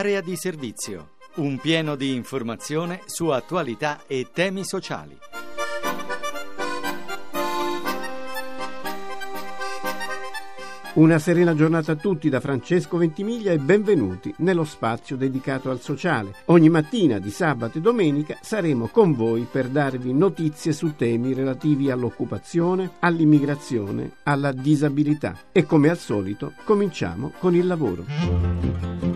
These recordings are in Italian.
Area di servizio. Un pieno di informazione su attualità e temi sociali. Una serena giornata a tutti da Francesco Ventimiglia e benvenuti nello spazio dedicato al sociale. Ogni mattina di sabato e domenica saremo con voi per darvi notizie su temi relativi all'occupazione, all'immigrazione, alla disabilità. E come al solito cominciamo con il lavoro.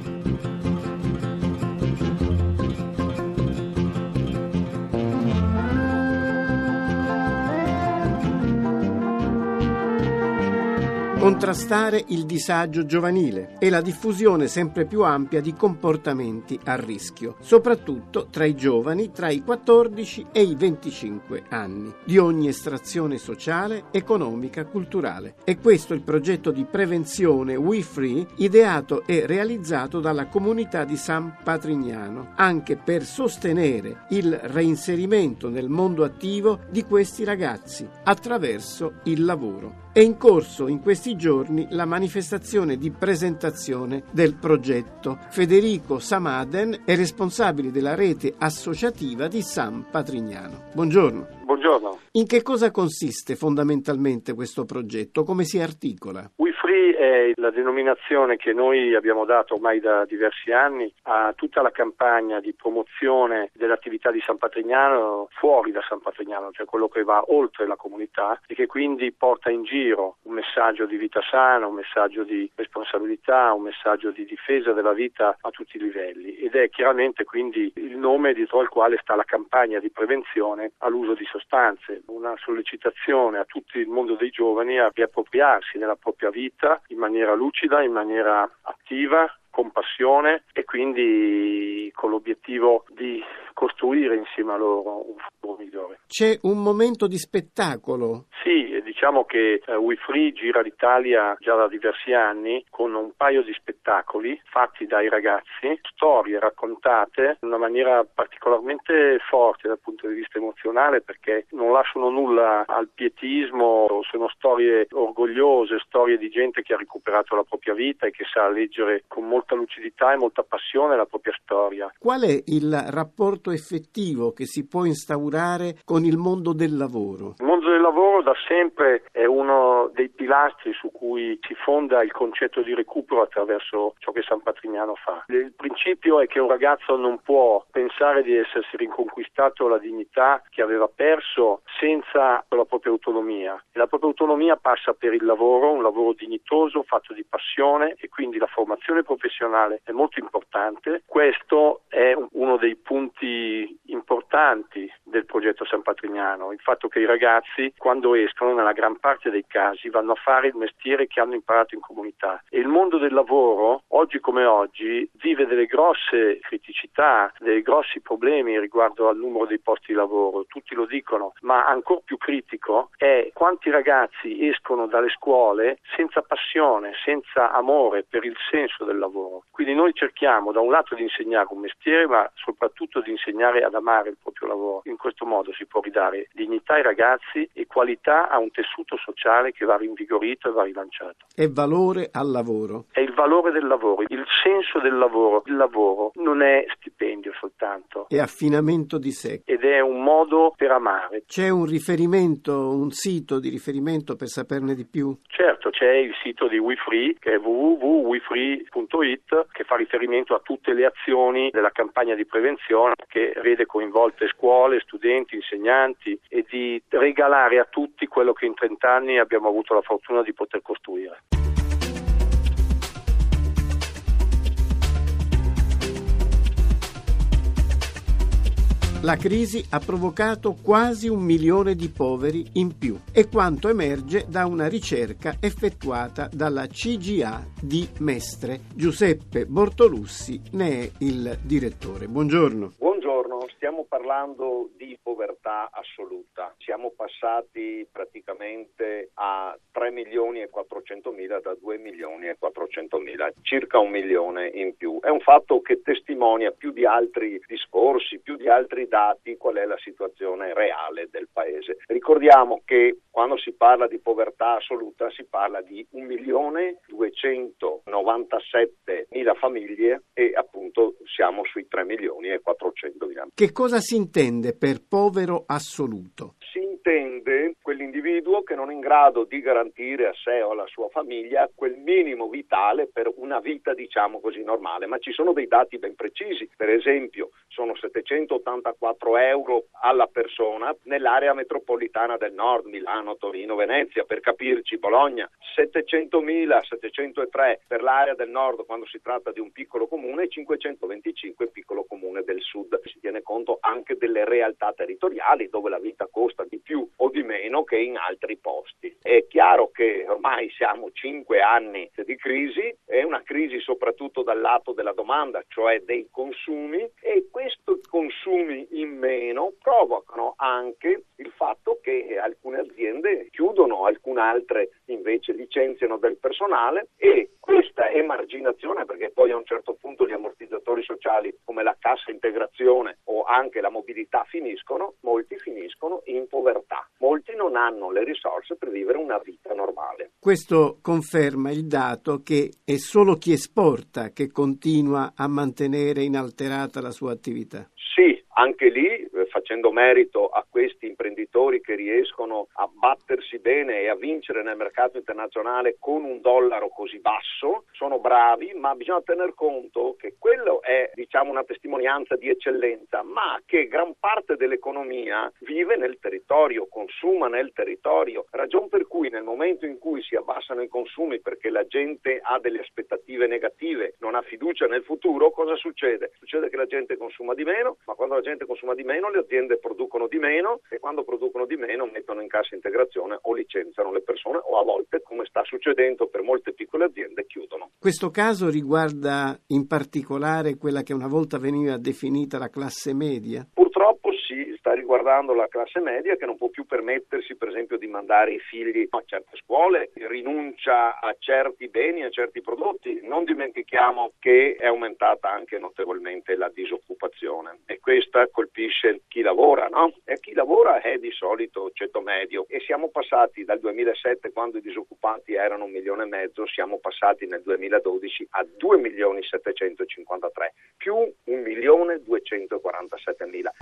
Contrastare il disagio giovanile e la diffusione sempre più ampia di comportamenti a rischio, soprattutto tra i giovani tra i 14 e i 25 anni, di ogni estrazione sociale, economica, culturale. E questo è il progetto di prevenzione We Free ideato e realizzato dalla comunità di San Patrignano, anche per sostenere il reinserimento nel mondo attivo di questi ragazzi attraverso il lavoro. È in corso in questi giorni la manifestazione di presentazione del progetto. Federico Samaden è responsabile della rete associativa di San Patrignano. Buongiorno. Buongiorno. In che cosa consiste fondamentalmente questo progetto? Come si articola? We Free è la denominazione che noi abbiamo dato ormai da diversi anni a tutta la campagna di promozione dell'attività di San Patrignano fuori da San Patrignano, cioè quello che va oltre la comunità e che quindi porta in giro un messaggio di vita sana, un messaggio di responsabilità, un messaggio di difesa della vita a tutti i livelli ed è chiaramente quindi il nome dietro al quale sta la campagna di prevenzione all'uso di sostanze, una sollecitazione a tutto il mondo dei giovani a riappropriarsi della propria vita in maniera lucida, in maniera attiva, con passione e quindi con l'obiettivo di costruire insieme a loro un futuro migliore. C'è un momento di spettacolo. Sì, diciamo che eh, We Free gira l'Italia già da diversi anni con un paio di spettacoli fatti dai ragazzi, storie raccontate in una maniera particolarmente forte dal punto di vista emozionale perché non lasciano nulla al pietismo, sono storie orgogliose, storie di gente che ha recuperato la propria vita e che sa leggere con molta lucidità e molta passione la propria storia. Qual è il rapporto effettivo che si può instaurare con il mondo del lavoro? Il mondo del lavoro da sempre è uno dei pilastri su cui si fonda il concetto di recupero attraverso ciò che San Patrignano fa. Il principio è che un ragazzo non può pensare di essersi riconquistato la dignità che aveva perso senza la propria autonomia. E la propria autonomia passa per il lavoro, un lavoro dignitoso, fatto di passione e quindi la formazione professionale è molto importante. Questo è uno dei punti importanti del progetto San Patrignano, il fatto che i ragazzi quando escono nella gran parte dei casi vanno a fare il mestiere che hanno imparato in comunità e il mondo del lavoro oggi come oggi vive delle grosse criticità, dei grossi problemi riguardo al numero dei posti di lavoro, tutti lo dicono, ma ancora più critico è quanti ragazzi escono dalle scuole senza passione, senza amore per il senso del lavoro. Quindi noi cerchiamo da un lato di insegnare un mestiere, ma soprattutto di insegnare ad amare il proprio lavoro. In questo modo si può ridare dignità ai ragazzi e qualità a un tessuto sociale che va rinvigorito e va rilanciato. E valore al lavoro. È il valore del lavoro, il senso del lavoro. Il lavoro non è stipendio soltanto. È affinamento di sé. Ed è un modo per amare. C'è un riferimento, un sito di riferimento per saperne di più? Certo, c'è il sito di WeFree che è www.wefree.it che fa riferimento a tutte le azioni della campagna di prevenzione che vede coinvolte scuole, studenti, insegnanti e di regalare a tutti quello che in 30 anni abbiamo avuto la fortuna di poter costruire. La crisi ha provocato quasi un milione di poveri in più, è quanto emerge da una ricerca effettuata dalla CGA di Mestre. Giuseppe Bortolussi ne è il direttore. Buongiorno. Buongiorno stiamo parlando di povertà assoluta. Siamo passati praticamente a 3 milioni e 400 mila da 2 milioni e 400 mila, circa un milione in più. È un fatto che testimonia più di altri discorsi, più di altri dati qual è la situazione reale del paese. Ricordiamo che quando si parla di povertà assoluta si parla di 1 milione 297 mila famiglie e appunto siamo sui 3 milioni e 400 mila. Che cosa si intende per povero assoluto? Si intende quell'individuo che non è in grado di garantire a sé o alla sua famiglia quel minimo vitale per una vita diciamo così normale, ma ci sono dei dati ben precisi, per esempio sono 784 euro alla persona nell'area metropolitana del nord, Milano, Torino, Venezia, per capirci Bologna, 700.000, 703 per l'area del nord quando si tratta di un piccolo comune e 525 piccolo comune del sud. Si tiene conto anche delle realtà territoriali dove la vita costa di più o di meno che in altri posti. È chiaro che ormai siamo cinque anni di crisi, è una crisi soprattutto dal lato della domanda, cioè dei consumi e questi consumi in meno provocano anche il fatto che alcune aziende chiudono, alcune altre invece licenziano del personale e questa emarginazione, perché poi a un certo punto gli ammortizzatori sociali come la cassa integrazione o anche la mobilità finiscono, molti finiscono in povertà. Molti non hanno le risorse per vivere una vita normale. Questo conferma il dato che è solo chi esporta che continua a mantenere inalterata la sua attività. Sì, anche lì facendo merito a questi imprenditori che riescono a battersi bene e a vincere nel mercato internazionale con un dollaro così basso, sono bravi, ma bisogna tener conto che quello è diciamo una testimonianza di eccellenza, ma che gran parte dell'economia vive nel territorio, consuma nel territorio, ragion per cui nel momento in cui si abbassano i consumi perché la gente ha delle aspettative negative, non ha fiducia nel futuro, cosa succede? Succede che la gente consuma di meno, ma quando la gente consuma di meno le aziende producono di meno e quando producono di meno mettono in cassa integrazione o licenziano le persone o a volte, come sta succedendo per molte piccole aziende, chiudono. Questo caso riguarda in particolare quella che una volta veniva definita la classe media? Riguardando la classe media che non può più permettersi per esempio di mandare i figli a certe scuole, rinuncia a certi beni, a certi prodotti. Non dimentichiamo che è aumentata anche notevolmente la disoccupazione e questa colpisce chi lavora, no? E chi lavora è di solito ceto medio e siamo passati dal 2007 quando i disoccupati erano un milione e mezzo, siamo passati nel 2012 a 2 milioni 753 più 1 milione 247 mila.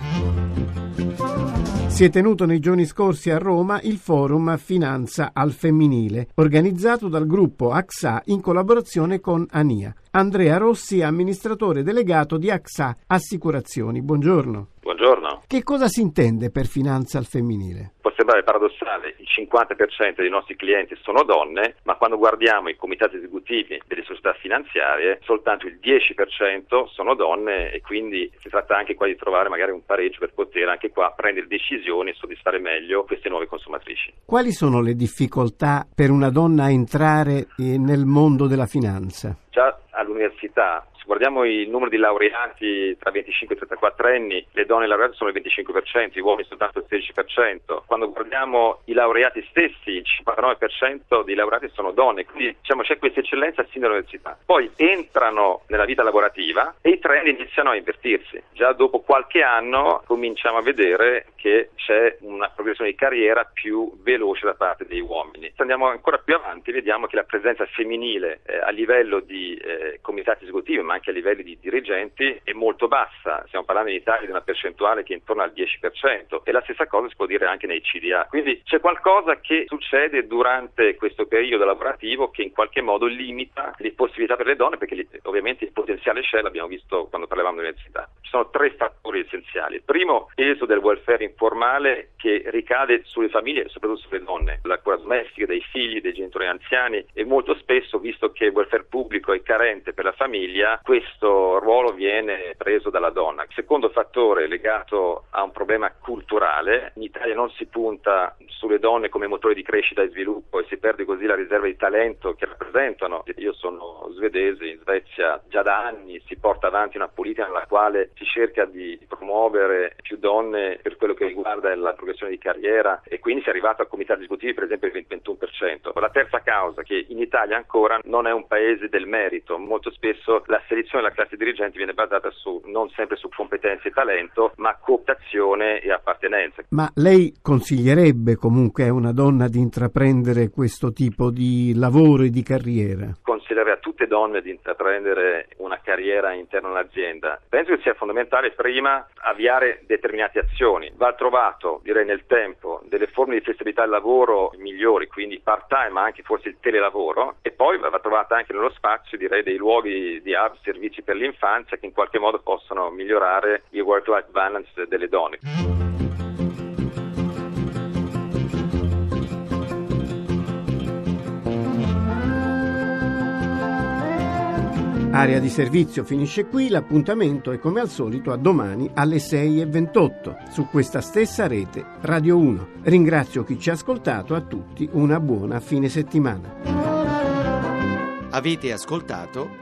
Si è tenuto nei giorni scorsi a Roma il forum Finanza al femminile, organizzato dal gruppo AXA in collaborazione con ANIA. Andrea Rossi, amministratore delegato di AXA Assicurazioni. Buongiorno. Buongiorno. Che cosa si intende per finanza al femminile? Può sembrare paradossale, il 50% dei nostri clienti sono donne, ma quando guardiamo i comitati esecutivi delle società finanziarie, soltanto il 10% sono donne e quindi si tratta anche qua di trovare magari un pareggio per poter anche qua prendere decisioni e soddisfare meglio queste nuove consumatrici. Quali sono le difficoltà per una donna a entrare eh, nel mondo della finanza? Già all'università se guardiamo il numero di laureati tra 25 e 34 anni, le donne laureate sono il 25%, gli uomini soltanto il 16%. Quando guardiamo i laureati stessi, il 59% dei laureati sono donne, quindi diciamo c'è questa eccellenza sin dall'università. Poi entrano nella vita lavorativa e i trend iniziano a invertirsi. Già dopo qualche anno cominciamo a vedere che c'è una progressione di carriera più veloce da parte dei uomini. Se andiamo ancora più avanti vediamo che la presenza femminile eh, a livello di eh, comitati esecutivi, anche a livelli di dirigenti, è molto bassa. Stiamo parlando in Italia di una percentuale che è intorno al 10% e la stessa cosa si può dire anche nei CDA. Quindi c'è qualcosa che succede durante questo periodo lavorativo che in qualche modo limita le possibilità per le donne, perché ovviamente il potenziale c'è, l'abbiamo visto quando parlavamo dell'università. Ci sono tre fattori essenziali. Il primo, peso del welfare informale che ricade sulle famiglie soprattutto sulle donne, la cura domestica dei figli, dei genitori anziani e molto spesso, visto che il welfare pubblico è carente per la famiglia, questo ruolo viene preso dalla donna. Il secondo fattore legato a un problema culturale, in Italia non si punta sulle donne come motore di crescita e sviluppo e si perde così la riserva di talento che rappresentano. Io sono svedese, in Svezia già da anni si porta avanti una politica nella quale si cerca di promuovere più donne per quello che riguarda la progressione di carriera e quindi si è arrivato a comitati esecutivi per esempio il 21%. La terza causa che in Italia ancora non è un paese del merito, molto spesso la selezione della classe dirigente viene basata su, non sempre su competenze e talento, ma cooptazione e appartenenza. Ma lei consiglierebbe comunque a una donna di intraprendere questo tipo di lavoro e di carriera? Consiglierei a tutte donne di intraprendere una carriera all'interno dell'azienda. Penso che sia fondamentale prima avviare determinate azioni. Va trovato, direi nel tempo, delle forme di flessibilità del lavoro migliori, quindi part time, ma anche forse il telelavoro, e poi va trovata anche nello spazio, direi, dei luoghi di hub, servizi per l'infanzia che in qualche modo possono migliorare il work-life balance delle donne. Area di servizio finisce qui, l'appuntamento è come al solito a domani alle 6.28 su questa stessa rete Radio 1. Ringrazio chi ci ha ascoltato, a tutti una buona fine settimana. Avete ascoltato